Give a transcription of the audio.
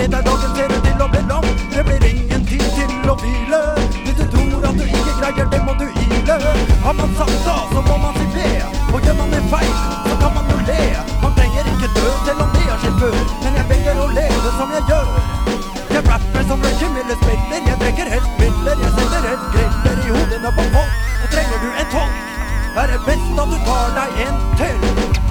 Forbered deg, dagen ser ut til å bli lang. Det blir ingen tid til å hvile. Hvis du tror at du ikke greier det, må du ile. Har man sagt A, så må man si B. Og gjør man en feil, så kan man jo le. Man trenger ikke dø selv om det har skjedd før. Men jeg velger å leve som jeg gjør. Jeg rapper som Reggie Miller spiller. Jeg drikker helt piller. Jeg setter helt griller i hodene på folk. Og trenger du en tolk, er det best at du tar deg en til.